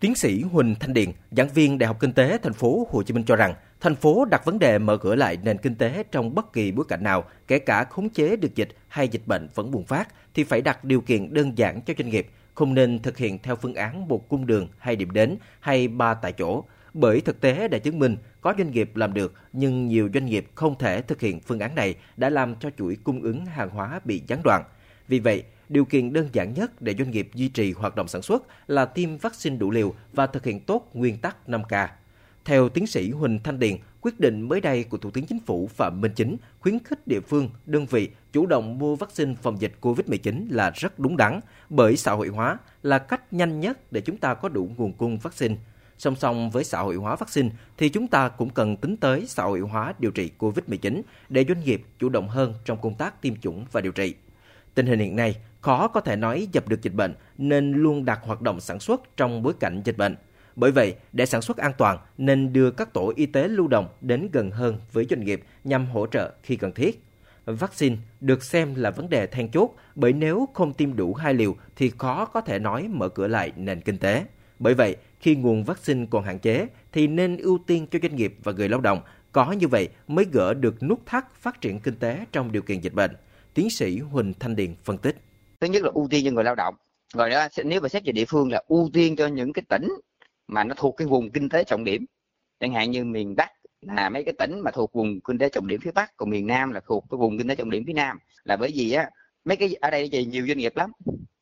Tiến sĩ Huỳnh Thanh Điền, giảng viên Đại học Kinh tế thành phố Hồ Chí Minh cho rằng, thành phố đặt vấn đề mở cửa lại nền kinh tế trong bất kỳ bối cảnh nào, kể cả khống chế được dịch hay dịch bệnh vẫn bùng phát thì phải đặt điều kiện đơn giản cho doanh nghiệp, không nên thực hiện theo phương án một cung đường hay điểm đến hay ba tại chỗ. Bởi thực tế đã chứng minh có doanh nghiệp làm được nhưng nhiều doanh nghiệp không thể thực hiện phương án này đã làm cho chuỗi cung ứng hàng hóa bị gián đoạn. Vì vậy, điều kiện đơn giản nhất để doanh nghiệp duy trì hoạt động sản xuất là tiêm vaccine đủ liều và thực hiện tốt nguyên tắc 5K. Theo tiến sĩ Huỳnh Thanh Điền, quyết định mới đây của Thủ tướng Chính phủ Phạm Minh Chính khuyến khích địa phương, đơn vị chủ động mua vaccine phòng dịch COVID-19 là rất đúng đắn, bởi xã hội hóa là cách nhanh nhất để chúng ta có đủ nguồn cung vaccine. Song song với xã hội hóa vaccine thì chúng ta cũng cần tính tới xã hội hóa điều trị COVID-19 để doanh nghiệp chủ động hơn trong công tác tiêm chủng và điều trị. Tình hình hiện nay khó có thể nói dập được dịch bệnh nên luôn đặt hoạt động sản xuất trong bối cảnh dịch bệnh. Bởi vậy, để sản xuất an toàn nên đưa các tổ y tế lưu động đến gần hơn với doanh nghiệp nhằm hỗ trợ khi cần thiết. Vaccine được xem là vấn đề then chốt bởi nếu không tiêm đủ hai liều thì khó có thể nói mở cửa lại nền kinh tế. Bởi vậy, khi nguồn vaccine còn hạn chế thì nên ưu tiên cho doanh nghiệp và người lao động. Có như vậy mới gỡ được nút thắt phát triển kinh tế trong điều kiện dịch bệnh. Tiến sĩ Huỳnh Thanh Điền phân tích. Thứ nhất là ưu tiên cho người lao động. Rồi đó, nếu mà xét về địa phương là ưu tiên cho những cái tỉnh mà nó thuộc cái vùng kinh tế trọng điểm. Chẳng hạn như miền Bắc là mấy cái tỉnh mà thuộc vùng kinh tế trọng điểm phía Bắc, còn miền Nam là thuộc cái vùng kinh tế trọng điểm phía Nam. Là bởi vì á mấy cái ở đây thì nhiều doanh nghiệp lắm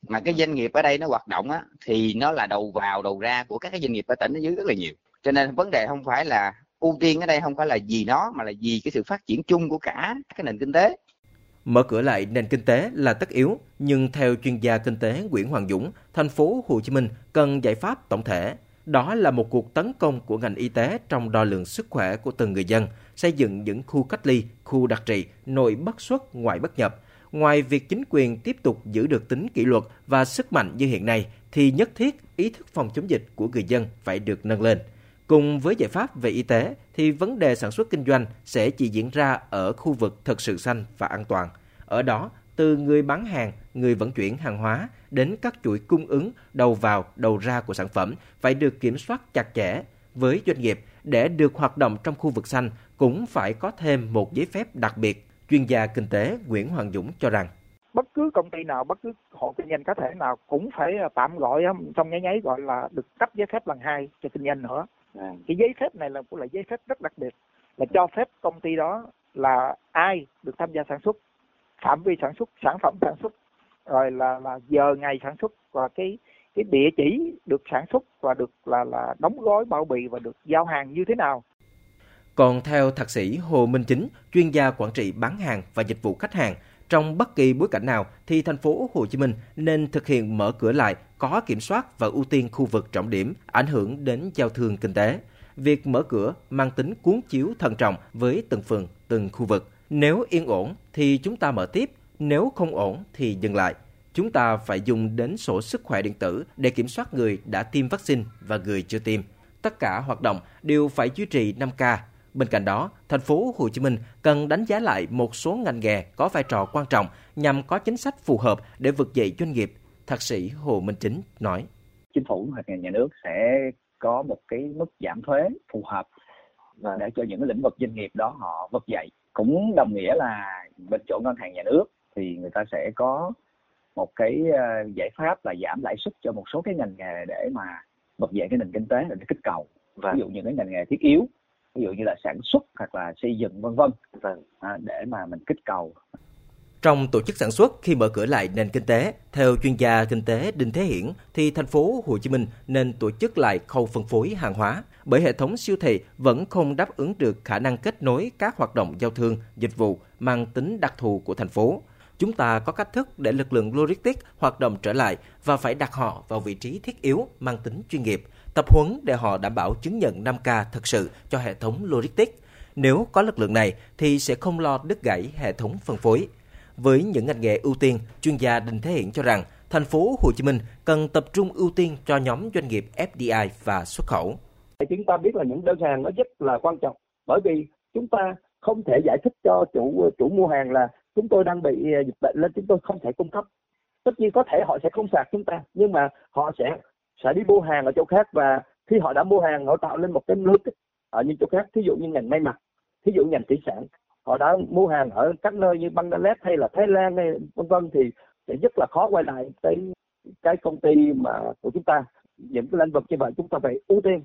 mà cái doanh nghiệp ở đây nó hoạt động á thì nó là đầu vào đầu ra của các cái doanh nghiệp ở tỉnh ở dưới rất là nhiều cho nên vấn đề không phải là ưu tiên ở đây không phải là gì nó mà là vì cái sự phát triển chung của cả cái nền kinh tế Mở cửa lại nền kinh tế là tất yếu, nhưng theo chuyên gia kinh tế Nguyễn Hoàng Dũng, thành phố Hồ Chí Minh cần giải pháp tổng thể. Đó là một cuộc tấn công của ngành y tế trong đo lường sức khỏe của từng người dân, xây dựng những khu cách ly, khu đặc trị, nội bất xuất, ngoại bất nhập, ngoài việc chính quyền tiếp tục giữ được tính kỷ luật và sức mạnh như hiện nay, thì nhất thiết ý thức phòng chống dịch của người dân phải được nâng lên. Cùng với giải pháp về y tế thì vấn đề sản xuất kinh doanh sẽ chỉ diễn ra ở khu vực thực sự xanh và an toàn. Ở đó, từ người bán hàng, người vận chuyển hàng hóa đến các chuỗi cung ứng đầu vào, đầu ra của sản phẩm phải được kiểm soát chặt chẽ. Với doanh nghiệp, để được hoạt động trong khu vực xanh cũng phải có thêm một giấy phép đặc biệt Chuyên gia kinh tế Nguyễn Hoàng Dũng cho rằng bất cứ công ty nào, bất cứ hộ kinh doanh cá thể nào cũng phải tạm gọi trong nháy nháy gọi là được cấp giấy phép lần hai cho kinh doanh nữa. À. Cái giấy phép này là cũng là giấy phép rất đặc biệt là cho phép công ty đó là ai được tham gia sản xuất, phạm vi sản xuất, sản phẩm sản xuất, rồi là là giờ ngày sản xuất và cái cái địa chỉ được sản xuất và được là là đóng gói bao bì và được giao hàng như thế nào còn theo thạc sĩ Hồ Minh Chính, chuyên gia quản trị bán hàng và dịch vụ khách hàng, trong bất kỳ bối cảnh nào thì thành phố Hồ Chí Minh nên thực hiện mở cửa lại có kiểm soát và ưu tiên khu vực trọng điểm ảnh hưởng đến giao thương kinh tế. Việc mở cửa mang tính cuốn chiếu thận trọng với từng phường, từng khu vực. Nếu yên ổn thì chúng ta mở tiếp, nếu không ổn thì dừng lại. Chúng ta phải dùng đến sổ sức khỏe điện tử để kiểm soát người đã tiêm vaccine và người chưa tiêm. Tất cả hoạt động đều phải duy trì 5K Bên cạnh đó, thành phố Hồ Chí Minh cần đánh giá lại một số ngành nghề có vai trò quan trọng nhằm có chính sách phù hợp để vực dậy doanh nghiệp, thạc sĩ Hồ Minh Chính nói. Chính phủ hoặc nhà nước sẽ có một cái mức giảm thuế phù hợp và để cho những lĩnh vực doanh nghiệp đó họ vực dậy. Cũng đồng nghĩa là bên chỗ ngân hàng nhà nước thì người ta sẽ có một cái ờ, giải pháp là giảm lãi suất cho một số cái ngành nghề để mà vực dậy cái nền kinh tế để kích cầu. Và ví dụ những cái ngành nghề thiết yếu ví dụ như là sản xuất hoặc là xây dựng vân vân vâng. à, để mà mình kích cầu trong tổ chức sản xuất khi mở cửa lại nền kinh tế, theo chuyên gia kinh tế Đinh Thế Hiển thì thành phố Hồ Chí Minh nên tổ chức lại khâu phân phối hàng hóa bởi hệ thống siêu thị vẫn không đáp ứng được khả năng kết nối các hoạt động giao thương, dịch vụ mang tính đặc thù của thành phố. Chúng ta có cách thức để lực lượng logistics hoạt động trở lại và phải đặt họ vào vị trí thiết yếu mang tính chuyên nghiệp tập huấn để họ đảm bảo chứng nhận 5K thật sự cho hệ thống logistics. Nếu có lực lượng này thì sẽ không lo đứt gãy hệ thống phân phối. Với những ngành nghề ưu tiên, chuyên gia Đinh Thế Hiển cho rằng thành phố Hồ Chí Minh cần tập trung ưu tiên cho nhóm doanh nghiệp FDI và xuất khẩu. Chúng ta biết là những đơn hàng nó rất là quan trọng bởi vì chúng ta không thể giải thích cho chủ chủ mua hàng là chúng tôi đang bị ờ, dịch bệnh nên chúng tôi không thể cung cấp. Tất nhiên có thể họ sẽ không sạc chúng ta nhưng mà họ sẽ sẽ đi mua hàng ở chỗ khác và khi họ đã mua hàng họ tạo lên một cái nước ở những chỗ khác thí dụ như ngành may mặc thí dụ ngành thủy sản. Họ đã mua hàng ở các nơi như Bangladesh hay là Thái Lan hay vân vân thì sẽ rất là khó quay lại cái cái công ty mà của chúng ta. Những cái lĩnh vực như vậy chúng ta phải ưu tiên.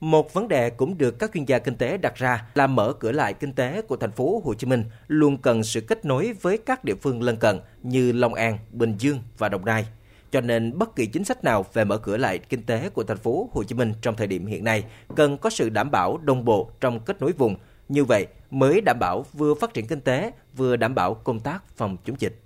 Một vấn đề cũng được các chuyên gia kinh tế đặt ra là mở cửa lại kinh tế của thành phố Hồ Chí Minh luôn cần sự kết nối với các địa phương lân cận như Long An, Bình Dương và Đồng Nai. Cho nên bất kỳ chính sách nào về mở cửa lại kinh tế của thành phố Hồ Chí Minh trong thời điểm hiện nay cần có sự đảm bảo đồng bộ trong kết nối vùng. Như vậy mới đảm bảo vừa phát triển kinh tế, vừa đảm bảo công tác phòng chống dịch.